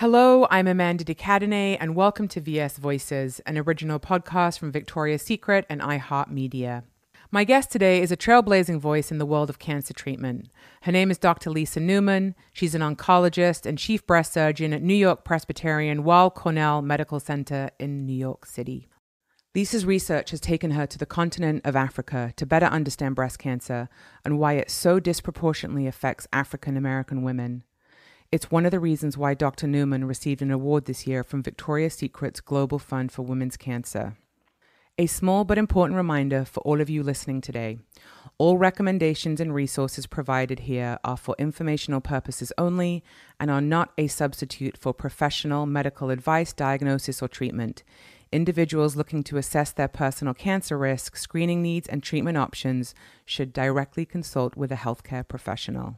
Hello, I'm Amanda de Cadenet, and welcome to VS Voices, an original podcast from Victoria's Secret and iHeartMedia. My guest today is a trailblazing voice in the world of cancer treatment. Her name is Dr. Lisa Newman. She's an oncologist and chief breast surgeon at New York Presbyterian Weill Cornell Medical Center in New York City. Lisa's research has taken her to the continent of Africa to better understand breast cancer and why it so disproportionately affects African American women. It's one of the reasons why Dr. Newman received an award this year from Victoria's Secret's Global Fund for Women's Cancer. A small but important reminder for all of you listening today all recommendations and resources provided here are for informational purposes only and are not a substitute for professional medical advice, diagnosis, or treatment. Individuals looking to assess their personal cancer risk, screening needs, and treatment options should directly consult with a healthcare professional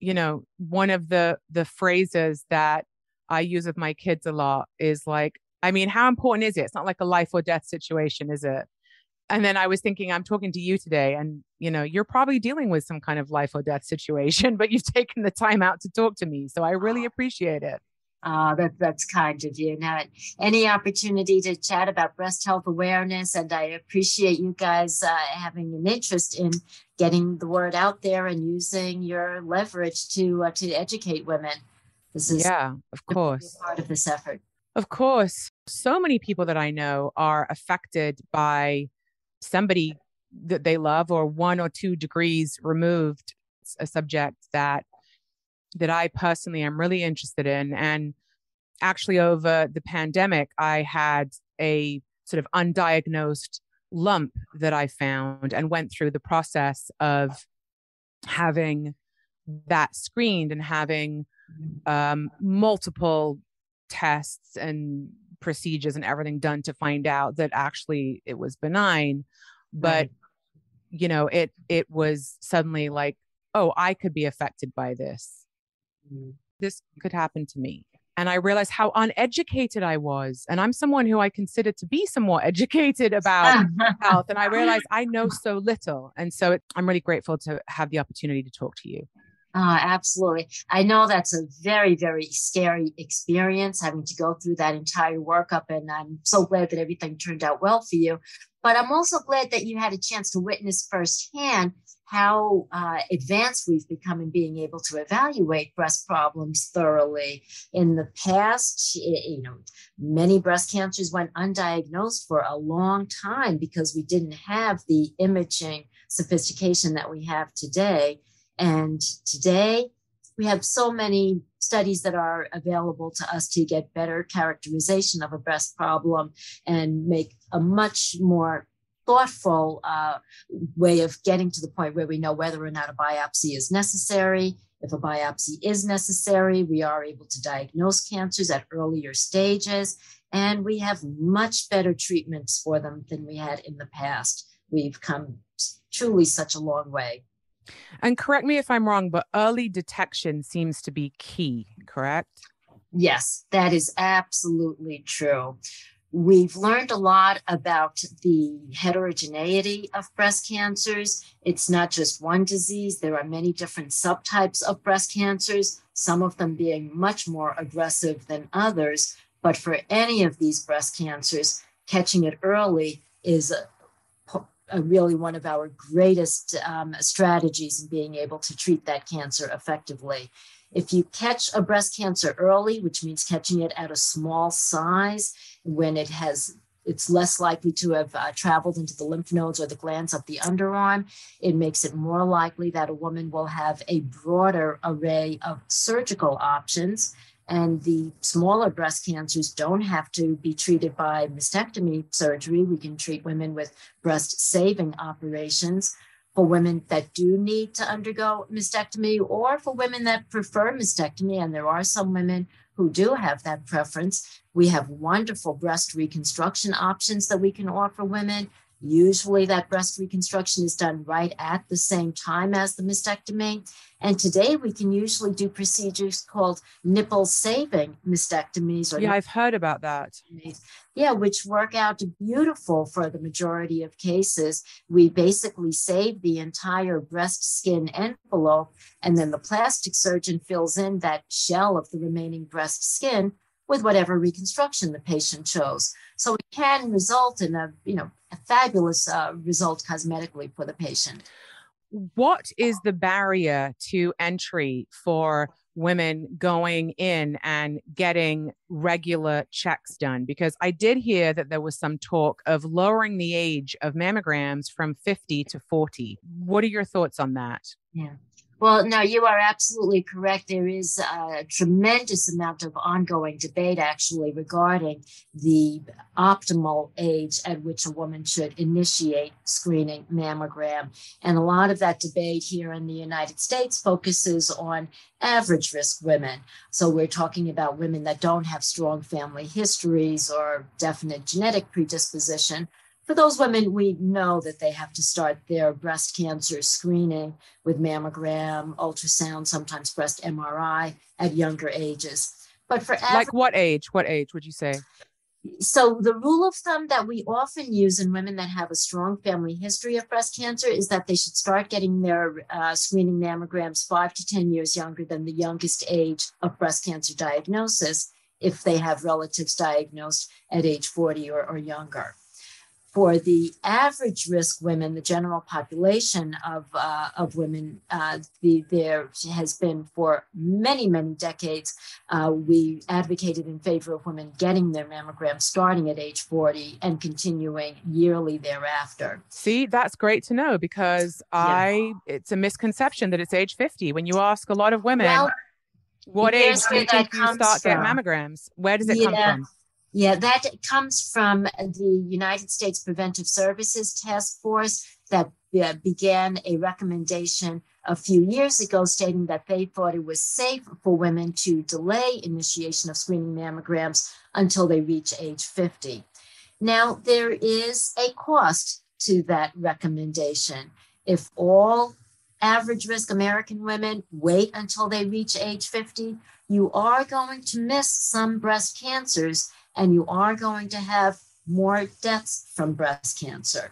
you know, one of the the phrases that I use with my kids a lot is like, I mean, how important is it? It's not like a life or death situation, is it? And then I was thinking, I'm talking to you today, and you know, you're probably dealing with some kind of life or death situation, but you've taken the time out to talk to me. So I really appreciate it. Uh, that, that's kind of you. Now, any opportunity to chat about breast health awareness, and I appreciate you guys uh, having an interest in getting the word out there and using your leverage to uh, to educate women. This is yeah, of course, part of this effort. Of course, so many people that I know are affected by somebody that they love or one or two degrees removed. It's a subject that that I personally am really interested in. And actually, over the pandemic, I had a sort of undiagnosed lump that I found and went through the process of having that screened and having um, multiple tests and procedures and everything done to find out that actually it was benign but right. you know it it was suddenly like oh i could be affected by this this could happen to me. And I realized how uneducated I was. And I'm someone who I consider to be somewhat educated about health. And I realized I know so little. And so it, I'm really grateful to have the opportunity to talk to you. Uh, absolutely. I know that's a very, very scary experience having to go through that entire workup. And I'm so glad that everything turned out well for you. But I'm also glad that you had a chance to witness firsthand how uh, advanced we've become in being able to evaluate breast problems thoroughly. In the past, you know, many breast cancers went undiagnosed for a long time because we didn't have the imaging sophistication that we have today. And today, we have so many studies that are available to us to get better characterization of a breast problem and make a much more thoughtful uh, way of getting to the point where we know whether or not a biopsy is necessary. If a biopsy is necessary, we are able to diagnose cancers at earlier stages, and we have much better treatments for them than we had in the past. We've come truly such a long way. And correct me if I'm wrong, but early detection seems to be key, correct? Yes, that is absolutely true. We've learned a lot about the heterogeneity of breast cancers. It's not just one disease, there are many different subtypes of breast cancers, some of them being much more aggressive than others. But for any of these breast cancers, catching it early is really one of our greatest um, strategies in being able to treat that cancer effectively. If you catch a breast cancer early, which means catching it at a small size, when it has it's less likely to have uh, traveled into the lymph nodes or the glands of the underarm. It makes it more likely that a woman will have a broader array of surgical options. And the smaller breast cancers don't have to be treated by mastectomy surgery. We can treat women with breast saving operations for women that do need to undergo mastectomy or for women that prefer mastectomy. And there are some women who do have that preference. We have wonderful breast reconstruction options that we can offer women. Usually, that breast reconstruction is done right at the same time as the mastectomy. And today, we can usually do procedures called nipple saving mastectomies. Or yeah, I've heard about that. Yeah, which work out beautiful for the majority of cases. We basically save the entire breast skin envelope, and then the plastic surgeon fills in that shell of the remaining breast skin with whatever reconstruction the patient chose. So it can result in a, you know, a fabulous uh, result cosmetically for the patient. What is the barrier to entry for women going in and getting regular checks done? Because I did hear that there was some talk of lowering the age of mammograms from 50 to 40. What are your thoughts on that? Yeah. Well, no, you are absolutely correct. There is a tremendous amount of ongoing debate actually regarding the optimal age at which a woman should initiate screening mammogram. And a lot of that debate here in the United States focuses on average risk women. So we're talking about women that don't have strong family histories or definite genetic predisposition for those women, we know that they have to start their breast cancer screening with mammogram, ultrasound, sometimes breast MRI at younger ages. But for like what age? What age would you say? So the rule of thumb that we often use in women that have a strong family history of breast cancer is that they should start getting their uh, screening mammograms five to ten years younger than the youngest age of breast cancer diagnosis if they have relatives diagnosed at age 40 or, or younger for the average risk women, the general population of, uh, of women, uh, the, there has been for many, many decades, uh, we advocated in favor of women getting their mammogram starting at age 40 and continuing yearly thereafter. See, that's great to know because yeah. I, it's a misconception that it's age 50. When you ask a lot of women, well, what age do you think you start from. getting mammograms? Where does it yeah. come from? Yeah, that comes from the United States Preventive Services Task Force that began a recommendation a few years ago stating that they thought it was safe for women to delay initiation of screening mammograms until they reach age 50. Now, there is a cost to that recommendation. If all average risk American women wait until they reach age 50, you are going to miss some breast cancers and you are going to have more deaths from breast cancer.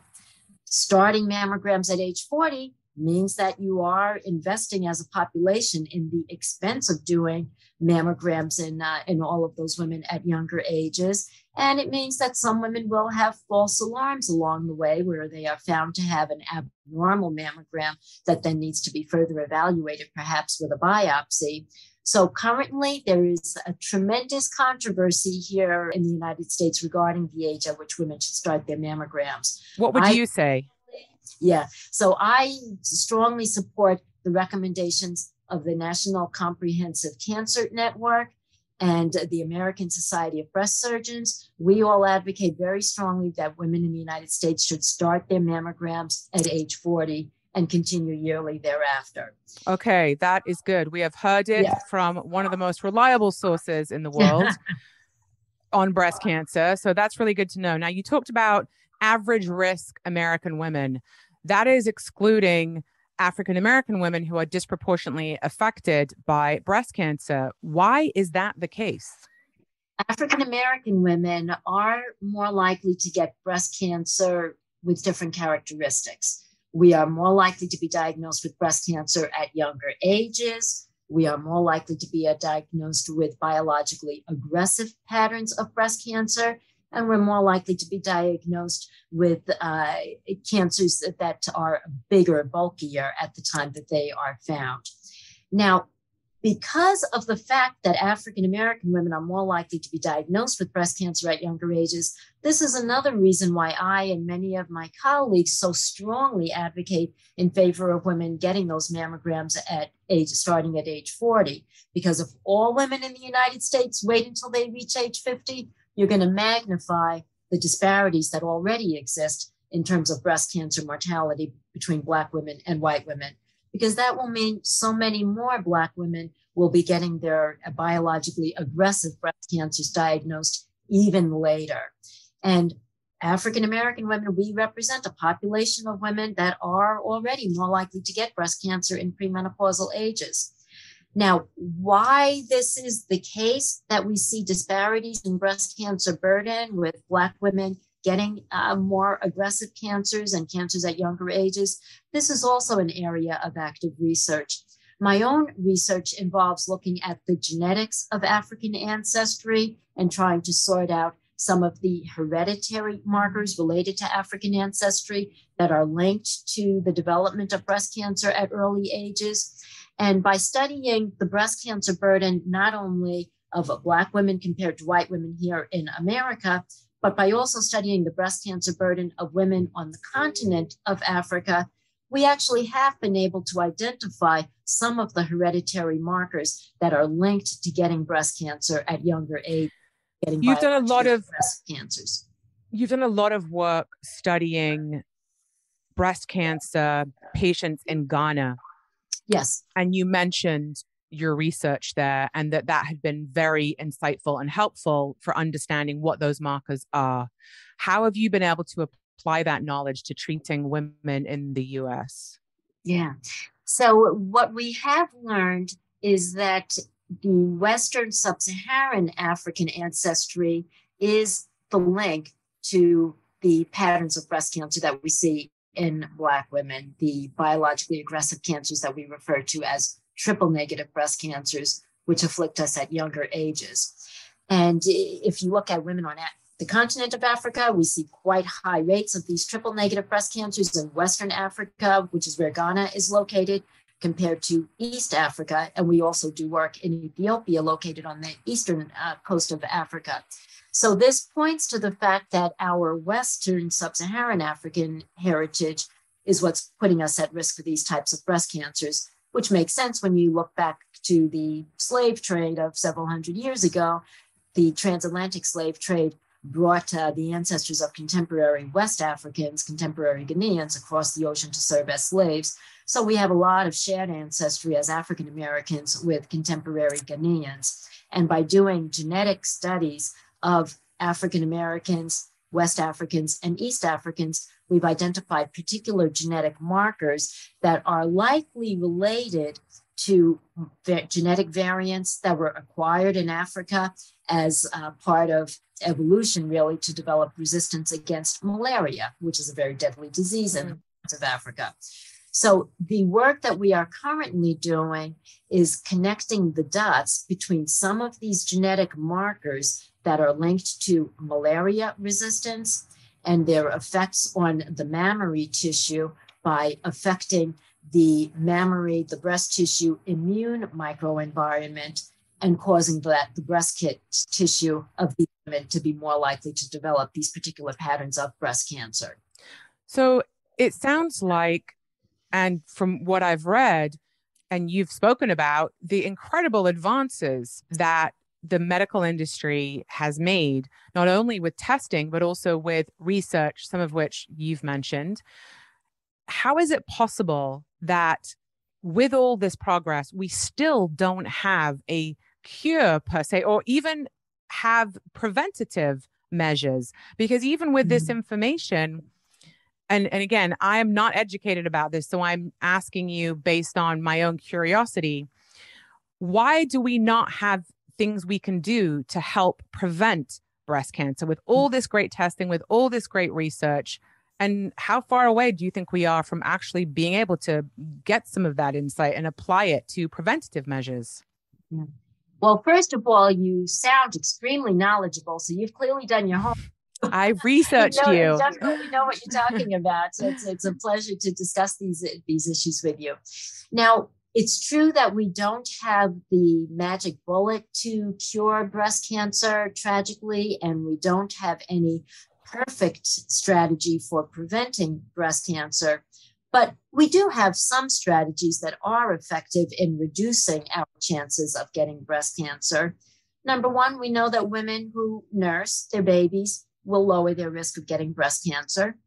Starting mammograms at age 40 means that you are investing as a population in the expense of doing mammograms in, uh, in all of those women at younger ages. And it means that some women will have false alarms along the way where they are found to have an abnormal mammogram that then needs to be further evaluated, perhaps with a biopsy. So currently, there is a tremendous controversy here in the United States regarding the age at which women should start their mammograms. What would I, you say? Yeah. So I strongly support the recommendations of the National Comprehensive Cancer Network and the American Society of Breast Surgeons. We all advocate very strongly that women in the United States should start their mammograms at age 40 and continue yearly thereafter. Okay, that is good. We have heard it from one of the most reliable sources in the world on breast cancer. So that's really good to know. Now, you talked about average risk American women. That is excluding African American women who are disproportionately affected by breast cancer. Why is that the case? African American women are more likely to get breast cancer with different characteristics. We are more likely to be diagnosed with breast cancer at younger ages. We are more likely to be diagnosed with biologically aggressive patterns of breast cancer. And we're more likely to be diagnosed with uh, cancers that are bigger, bulkier at the time that they are found. Now, because of the fact that African American women are more likely to be diagnosed with breast cancer at younger ages, this is another reason why I and many of my colleagues so strongly advocate in favor of women getting those mammograms at age starting at age 40. Because if all women in the United States wait until they reach age 50, you're going to magnify the disparities that already exist in terms of breast cancer mortality between Black women and white women because that will mean so many more Black women will be getting their uh, biologically aggressive breast cancers diagnosed even later. And African American women, we represent a population of women that are already more likely to get breast cancer in premenopausal ages. Now, why this is the case that we see disparities in breast cancer burden with Black women getting uh, more aggressive cancers and cancers at younger ages, this is also an area of active research. My own research involves looking at the genetics of African ancestry and trying to sort out some of the hereditary markers related to African ancestry that are linked to the development of breast cancer at early ages. And by studying the breast cancer burden, not only of Black women compared to white women here in America, but by also studying the breast cancer burden of women on the continent of Africa, we actually have been able to identify some of the hereditary markers that are linked to getting breast cancer at younger age. Getting you've done a lot of breast cancers. You've done a lot of work studying breast cancer patients in Ghana. Yes. And you mentioned your research there and that that had been very insightful and helpful for understanding what those markers are. How have you been able to apply that knowledge to treating women in the US? Yeah. So, what we have learned is that the Western Sub Saharan African ancestry is the link to the patterns of breast cancer that we see in Black women, the biologically aggressive cancers that we refer to as triple negative breast cancers, which afflict us at younger ages. And if you look at women on the continent of Africa, we see quite high rates of these triple negative breast cancers in Western Africa, which is where Ghana is located, compared to East Africa. And we also do work in Ethiopia, located on the eastern uh, coast of Africa. So this points to the fact that our Western sub Saharan African heritage is what's putting us at risk for these types of breast cancers, which makes sense when you look back to the slave trade of several hundred years ago. The transatlantic slave trade brought uh, the ancestors of contemporary West Africans, contemporary Ghanaians, across the ocean to serve as slaves. So we have a lot of shared ancestry as African Americans with contemporary Ghanaians. And by doing genetic studies of African Americans, West Africans, and East Africans, we've identified particular genetic markers that are likely related to genetic variants that were acquired in Africa as uh, part of evolution, really, to develop resistance against malaria, which is a very deadly disease in mm-hmm. parts of Africa. So, the work that we are currently doing is connecting the dots between some of these genetic markers that are linked to malaria resistance and their effects on the mammary tissue by affecting the mammary, the breast tissue immune microenvironment and causing that the breast tissue of the women to be more likely to develop these particular patterns of breast cancer. So it sounds like, and from what I've read, and you've spoken about the incredible advances that the medical industry has made, not only with testing, but also with research, some of which you've mentioned. How is it possible that with all this progress, we still don't have a cure per se, or even have preventative measures? Because even with this mm-hmm. information, and, and again, I am not educated about this, so I'm asking you based on my own curiosity. Why do we not have things we can do to help prevent breast cancer with hmm. all this great testing, with all this great research? And how far away do you think we are from actually being able to get some of that insight and apply it to preventative measures? Yeah. Well, first of all, you sound extremely knowledgeable. So you've clearly done your homework. I researched you. Know, you. you definitely know what you're talking about. So it's, it's a pleasure to discuss these these issues with you. Now, it's true that we don't have the magic bullet to cure breast cancer, tragically, and we don't have any perfect strategy for preventing breast cancer. But we do have some strategies that are effective in reducing our chances of getting breast cancer. Number one, we know that women who nurse their babies will lower their risk of getting breast cancer.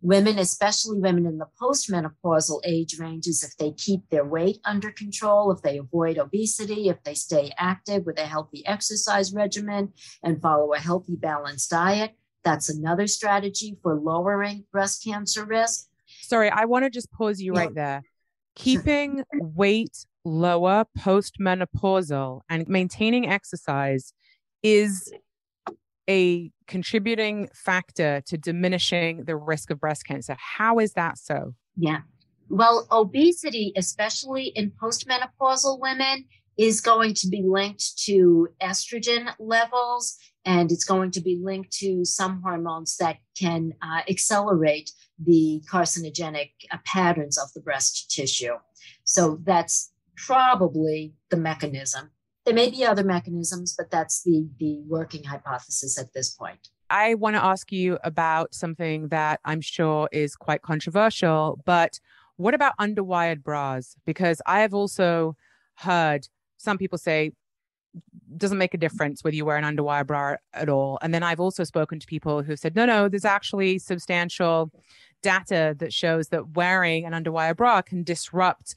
Women, especially women in the postmenopausal age ranges, if they keep their weight under control, if they avoid obesity, if they stay active with a healthy exercise regimen and follow a healthy, balanced diet, That's another strategy for lowering breast cancer risk. Sorry, I want to just pause you yeah. right there. Keeping weight lower postmenopausal and maintaining exercise is a contributing factor to diminishing the risk of breast cancer. How is that so? Yeah. Well, obesity, especially in postmenopausal women, is going to be linked to estrogen levels and it's going to be linked to some hormones that can uh, accelerate the carcinogenic uh, patterns of the breast tissue. So that's probably the mechanism. There may be other mechanisms, but that's the, the working hypothesis at this point. I want to ask you about something that I'm sure is quite controversial, but what about underwired bras? Because I have also heard some people say doesn't make a difference whether you wear an underwire bra at all. And then I've also spoken to people who said, no, no, there's actually substantial data that shows that wearing an underwire bra can disrupt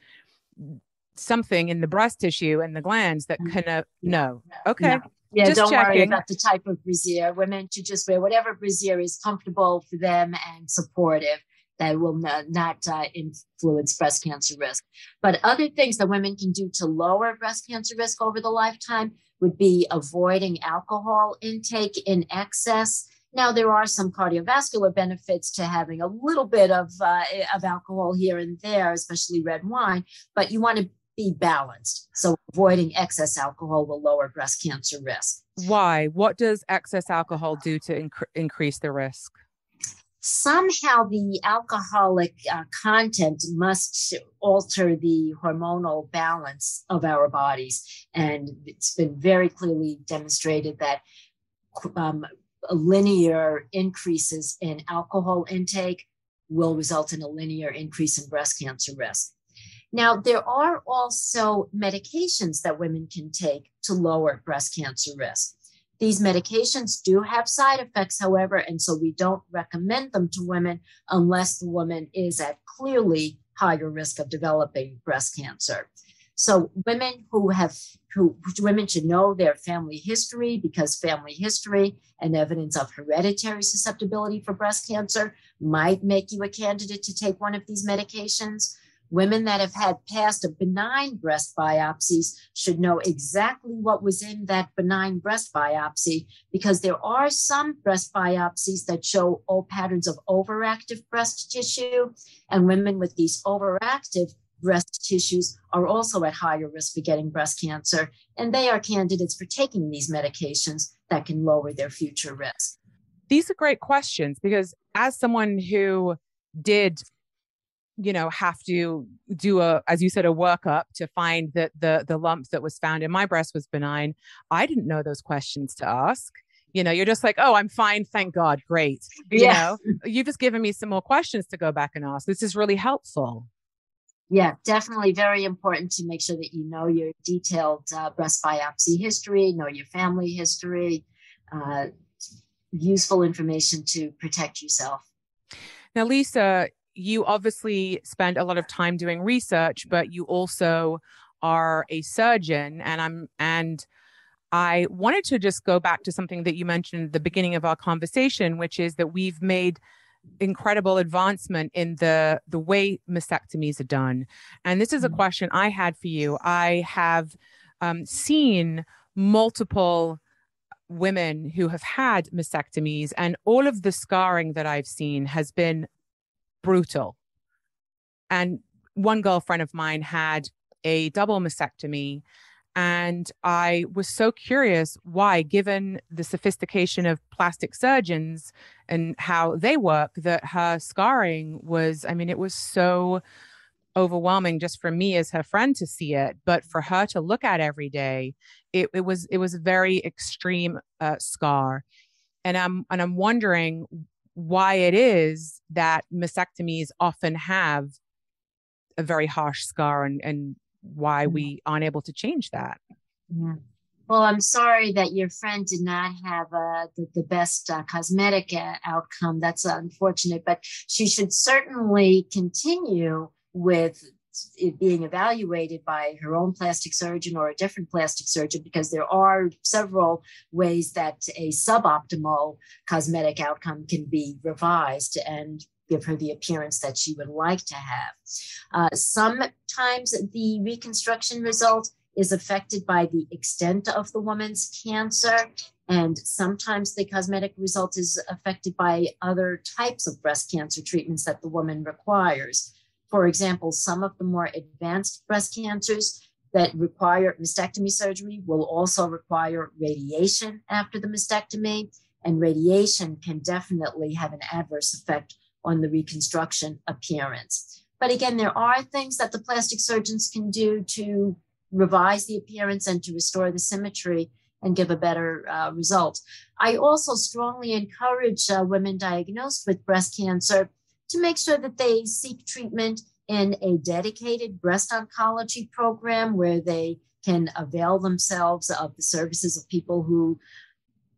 something in the breast tissue and the glands that mm. can uh, no okay no. yeah just don't checking. worry about the type of brassiere women should just wear whatever brassiere is comfortable for them and supportive that will not, not uh, influence breast cancer risk but other things that women can do to lower breast cancer risk over the lifetime would be avoiding alcohol intake in excess now, there are some cardiovascular benefits to having a little bit of, uh, of alcohol here and there, especially red wine, but you want to be balanced. So, avoiding excess alcohol will lower breast cancer risk. Why? What does excess alcohol do to inc- increase the risk? Somehow, the alcoholic uh, content must alter the hormonal balance of our bodies. And it's been very clearly demonstrated that um, linear increases in alcohol intake will result in a linear increase in breast cancer risk. Now, there are also medications that women can take to lower breast cancer risk. These medications do have side effects, however, and so we don't recommend them to women unless the woman is at clearly higher risk of developing breast cancer. So women who have who women should know their family history because family history and evidence of hereditary susceptibility for breast cancer might make you a candidate to take one of these medications. Women that have had past of benign breast biopsies should know exactly what was in that benign breast biopsy because there are some breast biopsies that show all patterns of overactive breast tissue. And women with these overactive breast tissues are also at higher risk for getting breast cancer, and they are candidates for taking these medications that can lower their future risk. These are great questions because as someone who did you know have to do a as you said a workup to find that the the lump that was found in my breast was benign i didn't know those questions to ask you know you're just like oh i'm fine thank god great you yeah. know you've just given me some more questions to go back and ask this is really helpful yeah, definitely very important to make sure that you know your detailed uh, breast biopsy history, know your family history, uh, useful information to protect yourself. Now, Lisa, you obviously spend a lot of time doing research, but you also are a surgeon, and I'm and I wanted to just go back to something that you mentioned at the beginning of our conversation, which is that we've made incredible advancement in the the way mastectomies are done. And this is a mm-hmm. question I had for you. I have um, seen multiple women who have had mastectomies, and all of the scarring that I've seen has been brutal. And one girlfriend of mine had a double mastectomy and I was so curious why, given the sophistication of plastic surgeons and how they work, that her scarring was, I mean, it was so overwhelming just for me as her friend to see it but for her to look at every day it, it was it was a very extreme uh, scar and i'm and i'm wondering why it is that mastectomies often have a very harsh scar and, and why mm-hmm. we aren't able to change that. Yeah. Well, I'm sorry that your friend did not have uh, the, the best uh, cosmetic uh, outcome. That's unfortunate, but she should certainly continue with being evaluated by her own plastic surgeon or a different plastic surgeon because there are several ways that a suboptimal cosmetic outcome can be revised and give her the appearance that she would like to have. Uh, sometimes the reconstruction result is affected by the extent of the woman's cancer, and sometimes the cosmetic result is affected by other types of breast cancer treatments that the woman requires. For example, some of the more advanced breast cancers that require mastectomy surgery will also require radiation after the mastectomy, and radiation can definitely have an adverse effect on the reconstruction appearance. But again, there are things that the plastic surgeons can do to revise the appearance and to restore the symmetry and give a better uh, result. I also strongly encourage uh, women diagnosed with breast cancer to make sure that they seek treatment in a dedicated breast oncology program where they can avail themselves of the services of people who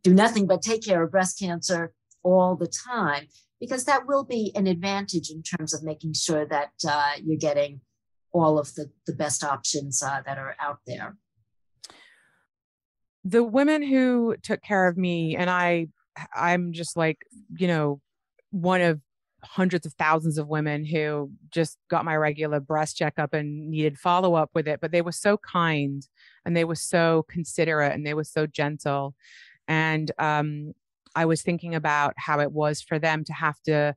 do nothing but take care of breast cancer all the time, because that will be an advantage in terms of making sure that uh, you're getting all of the, the best options uh, that are out there. The women who took care of me, and I, I'm just like, you know, one of hundreds of thousands of women who just got my regular breast checkup and needed follow up with it, but they were so kind and they were so considerate and they were so gentle. And um, I was thinking about how it was for them to have to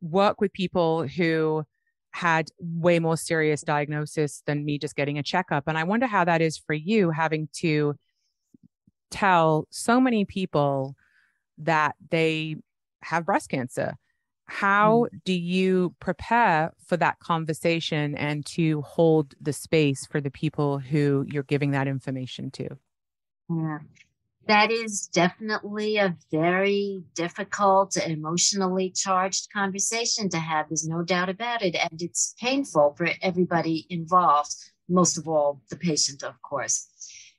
work with people who had way more serious diagnosis than me just getting a checkup. And I wonder how that is for you having to tell so many people that they have breast cancer. How mm. do you prepare for that conversation and to hold the space for the people who you're giving that information to? Yeah that is definitely a very difficult, emotionally charged conversation to have. There's no doubt about it. And it's painful for everybody involved, most of all, the patient, of course.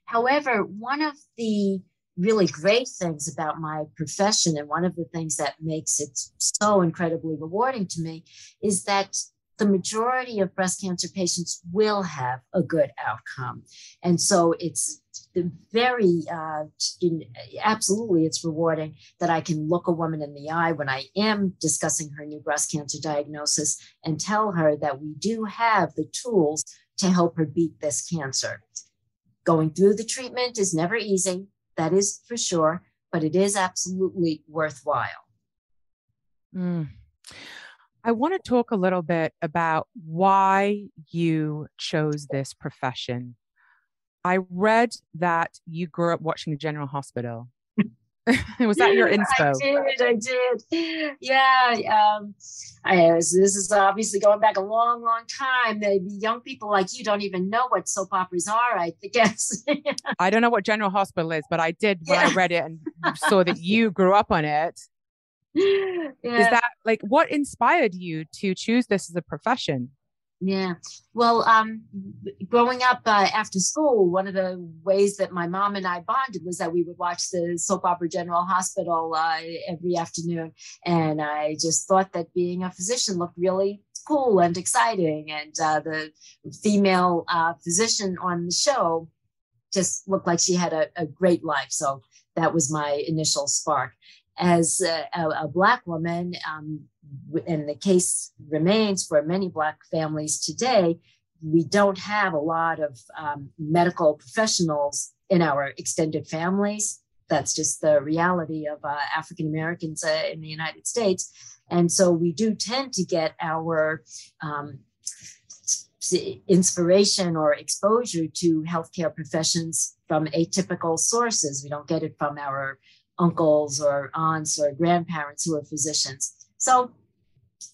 However, one of the really great things about my profession, and one of the things that makes it so incredibly rewarding to me, is that the majority of breast cancer patients will have a good outcome. And so it's the very uh, in, absolutely it's rewarding that i can look a woman in the eye when i am discussing her new breast cancer diagnosis and tell her that we do have the tools to help her beat this cancer. Going through the treatment is never easy that is for sure but it is absolutely worthwhile mm. I want to talk a little bit about why you chose this profession. I read that you grew up watching General Hospital. was that your inspo? I did. I did. Yeah. Um, I, this is obviously going back a long, long time. Maybe young people like you don't even know what soap operas are. I guess. I don't know what General Hospital is, but I did when yeah. I read it and saw that you grew up on it. Yeah. Is that like what inspired you to choose this as a profession? Yeah. Well, um, growing up uh, after school, one of the ways that my mom and I bonded was that we would watch the soap opera General Hospital uh, every afternoon. And I just thought that being a physician looked really cool and exciting. And uh, the female uh, physician on the show just looked like she had a, a great life. So that was my initial spark as a, a, a black woman, um, and the case remains for many black families today, we don't have a lot of um, medical professionals in our extended families. That's just the reality of uh, African Americans uh, in the United States. And so we do tend to get our um, inspiration or exposure to healthcare professions from atypical sources. We don't get it from our uncles or aunts or grandparents who are physicians. So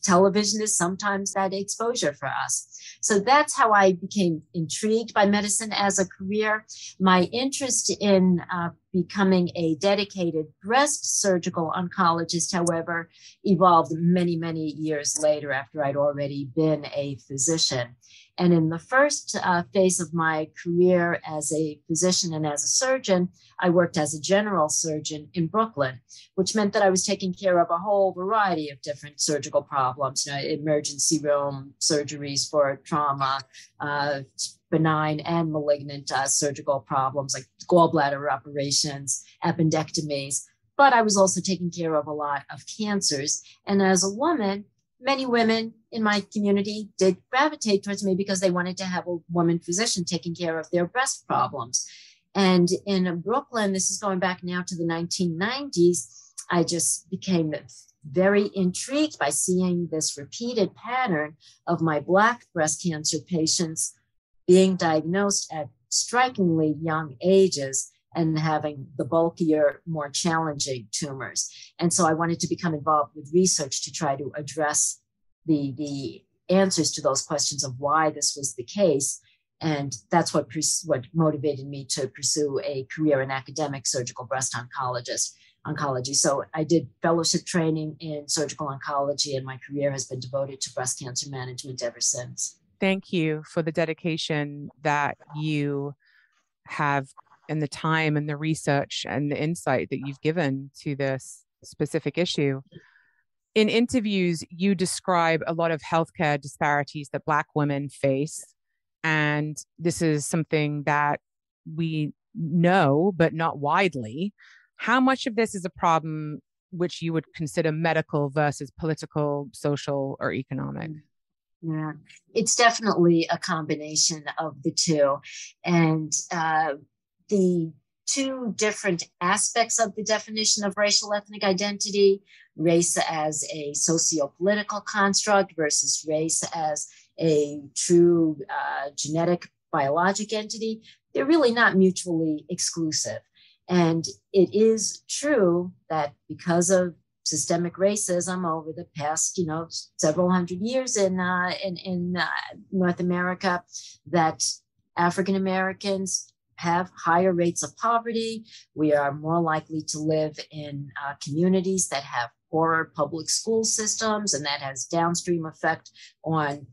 television is sometimes that exposure for us. So that's how I became intrigued by medicine as a career. My interest in uh, becoming a dedicated breast surgical oncologist, however, evolved many, many years later after I'd already been a physician. And in the first uh, phase of my career as a physician and as a surgeon, I worked as a general surgeon in Brooklyn, which meant that I was taking care of a whole variety of different surgical problems, you know, emergency room surgeries for trauma, uh, benign and malignant uh, surgical problems like gallbladder operations, appendectomies. But I was also taking care of a lot of cancers. And as a woman, many women in my community did gravitate towards me because they wanted to have a woman physician taking care of their breast problems. And in Brooklyn, this is going back now to the 1990s, I just became very intrigued by seeing this repeated pattern of my Black breast cancer patients being diagnosed at strikingly young ages and having the bulkier, more challenging tumors. And so I wanted to become involved with research to try to address the, the answers to those questions of why this was the case. And that's what, what motivated me to pursue a career in academic surgical breast oncologist oncology. So I did fellowship training in surgical oncology, and my career has been devoted to breast cancer management ever since. Thank you for the dedication that you have and the time and the research and the insight that you've given to this specific issue. In interviews, you describe a lot of healthcare disparities that Black women face. And this is something that we know, but not widely. How much of this is a problem which you would consider medical versus political, social, or economic? Yeah, it's definitely a combination of the two. And uh, the two different aspects of the definition of racial ethnic identity race as a socio-political construct versus race as a true uh, genetic biologic entity. They're really not mutually exclusive. And it is true that because of systemic racism over the past, you know, several hundred years in uh, in, in uh, North America, that African Americans have higher rates of poverty. We are more likely to live in uh, communities that have poorer public school systems, and that has downstream effect on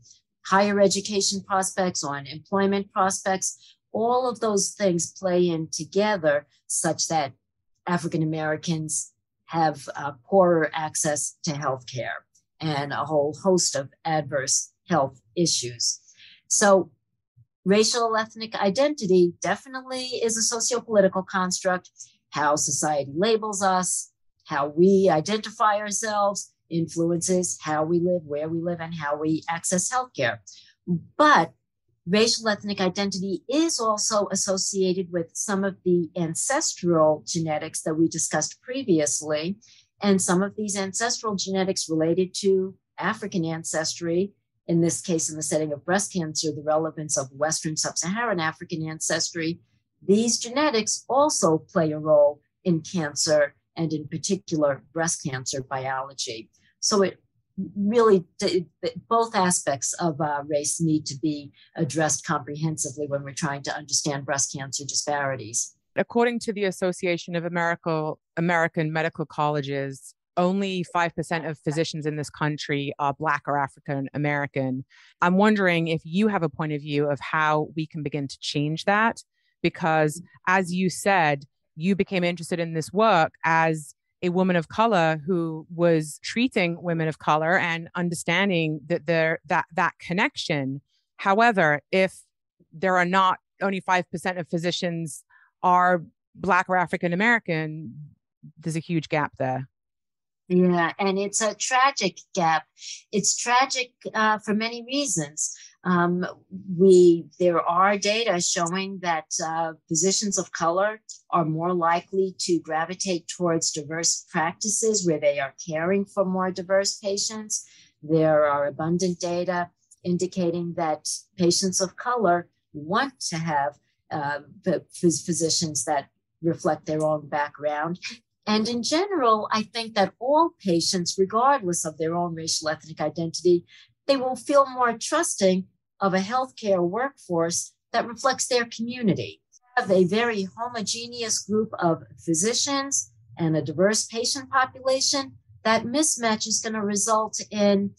higher education prospects, on employment prospects. All of those things play in together such that African Americans have uh, poorer access to health care and a whole host of adverse health issues. So racial ethnic identity definitely is a sociopolitical construct. How society labels us, how we identify ourselves influences how we live, where we live, and how we access healthcare. But racial ethnic identity is also associated with some of the ancestral genetics that we discussed previously. And some of these ancestral genetics related to African ancestry in this case, in the setting of breast cancer, the relevance of Western sub Saharan African ancestry, these genetics also play a role in cancer and, in particular, breast cancer biology. So it really, both aspects of uh, race need to be addressed comprehensively when we're trying to understand breast cancer disparities. According to the Association of American, American Medical Colleges, only 5% of physicians in this country are Black or African American. I'm wondering if you have a point of view of how we can begin to change that. Because mm. as you said, you became interested in this work as a woman of color who was treating women of color and understanding that there that that connection. However, if there are not only 5% of physicians are black or African American, there's a huge gap there. Yeah, and it's a tragic gap. It's tragic uh, for many reasons. Um, we there are data showing that uh, physicians of color are more likely to gravitate towards diverse practices where they are caring for more diverse patients. There are abundant data indicating that patients of color want to have uh, physicians that reflect their own background and in general, I think that all patients, regardless of their own racial ethnic identity, they will feel more trusting of a healthcare workforce that reflects their community. have a very homogeneous group of physicians and a diverse patient population, that mismatch is going to result in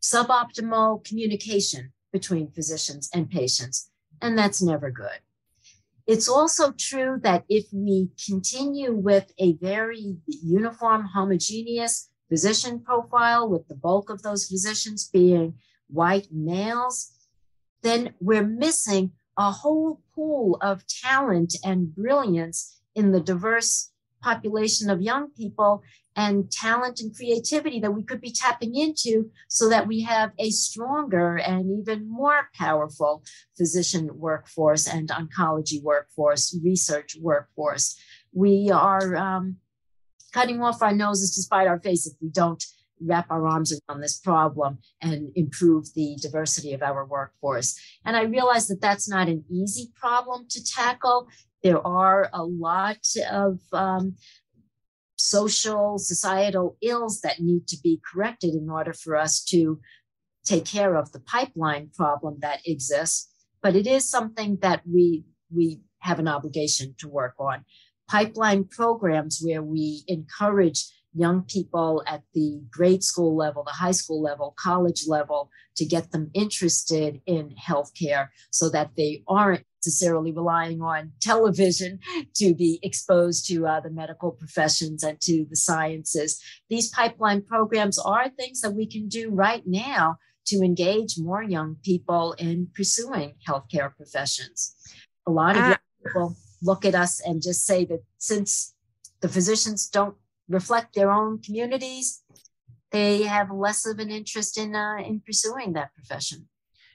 suboptimal communication between physicians and patients, and that's never good. It's also true that if we continue with a very uniform, homogeneous physician profile, with the bulk of those physicians being white males, then we're missing a whole pool of talent and brilliance in the diverse population of young people and talent and creativity that we could be tapping into so that we have a stronger and even more powerful physician workforce and oncology workforce, research workforce. We are um, cutting off our noses to spite our face if we don't wrap our arms around this problem and improve the diversity of our workforce. And I realize that that's not an easy problem to tackle. There are a lot of um, social, societal ills that need to be corrected in order for us to take care of the pipeline problem that exists. But it is something that we we have an obligation to work on. Pipeline programs where we encourage young people at the grade school level, the high school level, college level to get them interested in healthcare so that they aren't necessarily relying on television to be exposed to uh, the medical professions and to the sciences. These pipeline programs are things that we can do right now to engage more young people in pursuing healthcare professions. A lot of uh, young people look at us and just say that since the physicians don't reflect their own communities, they have less of an interest in uh, in pursuing that profession.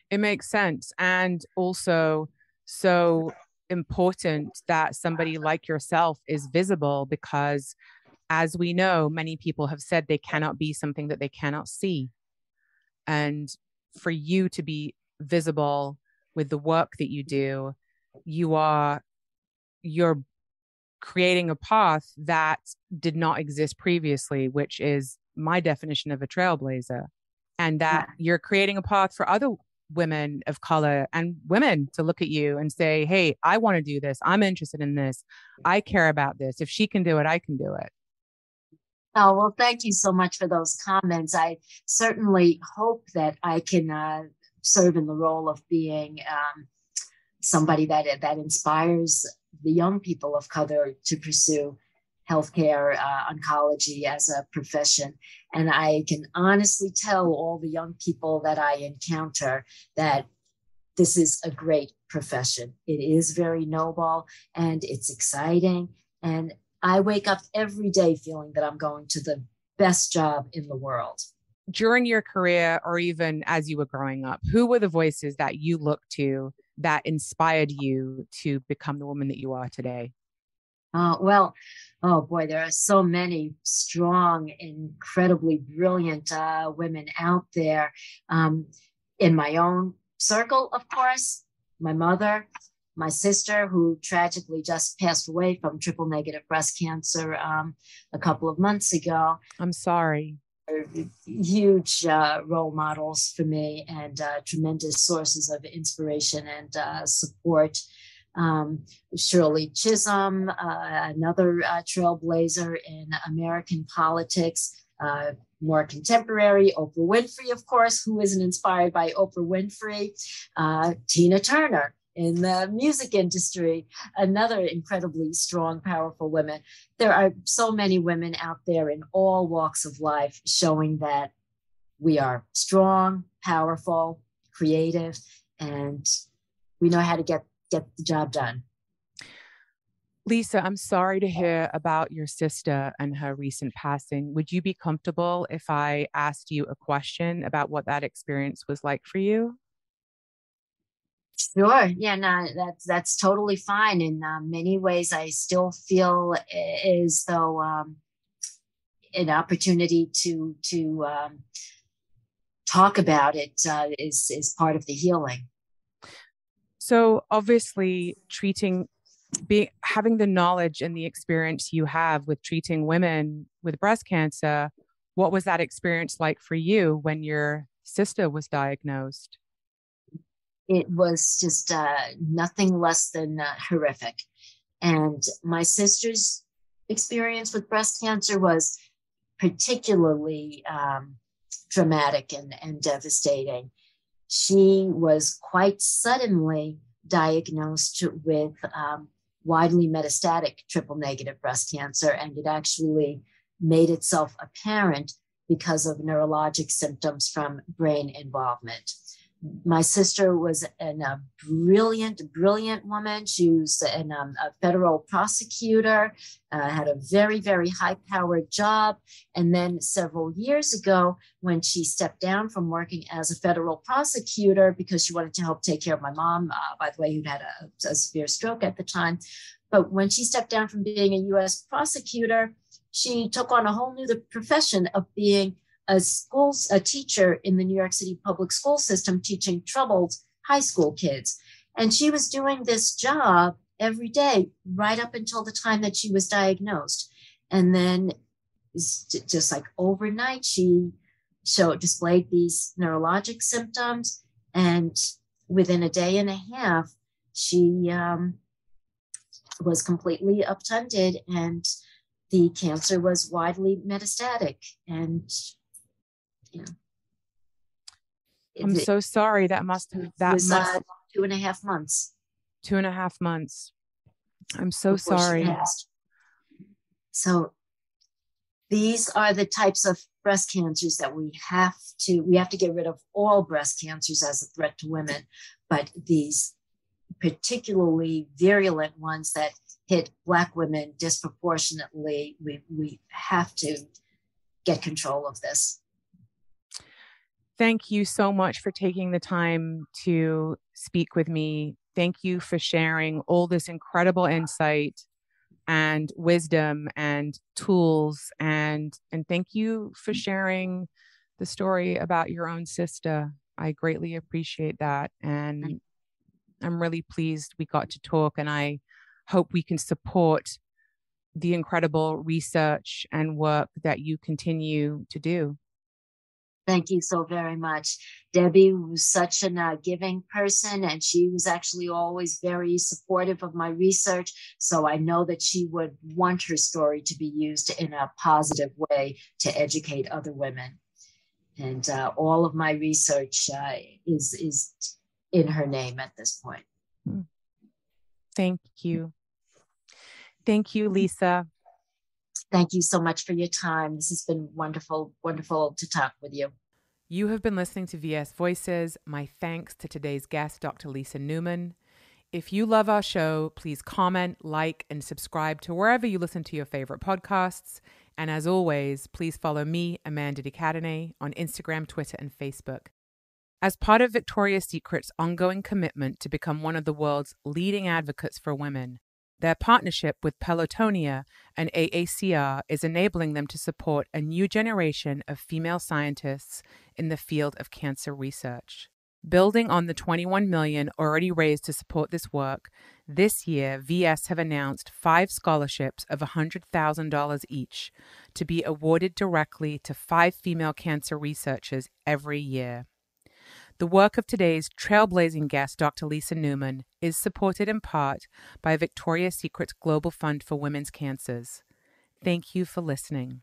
It makes sense, and also so important that somebody like yourself is visible because, as we know, many people have said they cannot be something that they cannot see, and for you to be visible with the work that you do, you are you're creating a path that did not exist previously, which is my definition of a trailblazer. And that yeah. you're creating a path for other women of color and women to look at you and say, Hey, I want to do this. I'm interested in this. I care about this. If she can do it, I can do it. Oh, well, thank you so much for those comments. I certainly hope that I can uh, serve in the role of being um, somebody that that inspires the young people of color to pursue healthcare, uh, oncology as a profession. And I can honestly tell all the young people that I encounter that this is a great profession. It is very noble and it's exciting. And I wake up every day feeling that I'm going to the best job in the world. During your career, or even as you were growing up, who were the voices that you looked to that inspired you to become the woman that you are today? Uh, well, oh boy, there are so many strong, incredibly brilliant uh, women out there. Um, in my own circle, of course, my mother, my sister, who tragically just passed away from triple negative breast cancer um, a couple of months ago. I'm sorry huge uh, role models for me and uh, tremendous sources of inspiration and uh, support. Um, Shirley Chisholm, uh, another uh, trailblazer in American politics, uh, more contemporary, Oprah Winfrey, of course, who isn't inspired by Oprah Winfrey, Tina Turner, in the music industry, another incredibly strong, powerful woman. There are so many women out there in all walks of life showing that we are strong, powerful, creative, and we know how to get, get the job done. Lisa, I'm sorry to hear about your sister and her recent passing. Would you be comfortable if I asked you a question about what that experience was like for you? Sure. Yeah, no, that's that's totally fine. In uh, many ways, I still feel as though um, an opportunity to to um, talk about it uh, is is part of the healing. So obviously, treating being having the knowledge and the experience you have with treating women with breast cancer, what was that experience like for you when your sister was diagnosed? It was just uh, nothing less than uh, horrific. And my sister's experience with breast cancer was particularly um, dramatic and, and devastating. She was quite suddenly diagnosed with um, widely metastatic triple negative breast cancer, and it actually made itself apparent because of neurologic symptoms from brain involvement my sister was an, a brilliant, brilliant woman. She was an, um, a federal prosecutor, uh, had a very, very high powered job. And then several years ago, when she stepped down from working as a federal prosecutor because she wanted to help take care of my mom, uh, by the way, who'd had a, a severe stroke at the time. But when she stepped down from being a US prosecutor, she took on a whole new profession of being a schools a teacher in the New York City public school system teaching troubled high school kids. And she was doing this job every day right up until the time that she was diagnosed. And then just like overnight, she showed displayed these neurologic symptoms. And within a day and a half, she um, was completely obtunded and the cancer was widely metastatic. And yeah. I'm so sorry. That must have that was, must uh, two and a half months. Two and a half months. I'm so sorry. So these are the types of breast cancers that we have to we have to get rid of all breast cancers as a threat to women, but these particularly virulent ones that hit black women disproportionately, we we have to get control of this thank you so much for taking the time to speak with me. Thank you for sharing all this incredible insight and wisdom and tools and and thank you for sharing the story about your own sister. I greatly appreciate that and I'm really pleased we got to talk and I hope we can support the incredible research and work that you continue to do. Thank you so very much. Debbie was such a uh, giving person, and she was actually always very supportive of my research. So I know that she would want her story to be used in a positive way to educate other women. And uh, all of my research uh, is is in her name at this point. Hmm. Thank you. Thank you, Lisa. Thank you so much for your time. This has been wonderful, wonderful to talk with you. You have been listening to VS Voices. My thanks to today's guest, Dr. Lisa Newman. If you love our show, please comment, like, and subscribe to wherever you listen to your favorite podcasts. And as always, please follow me, Amanda de Cadenet, on Instagram, Twitter, and Facebook. As part of Victoria's Secret's ongoing commitment to become one of the world's leading advocates for women, their partnership with Pelotonia and AACR is enabling them to support a new generation of female scientists in the field of cancer research. Building on the 21 million already raised to support this work, this year VS have announced 5 scholarships of $100,000 each to be awarded directly to 5 female cancer researchers every year. The work of today's trailblazing guest, Dr. Lisa Newman, is supported in part by Victoria's Secret's Global Fund for Women's Cancers. Thank you for listening.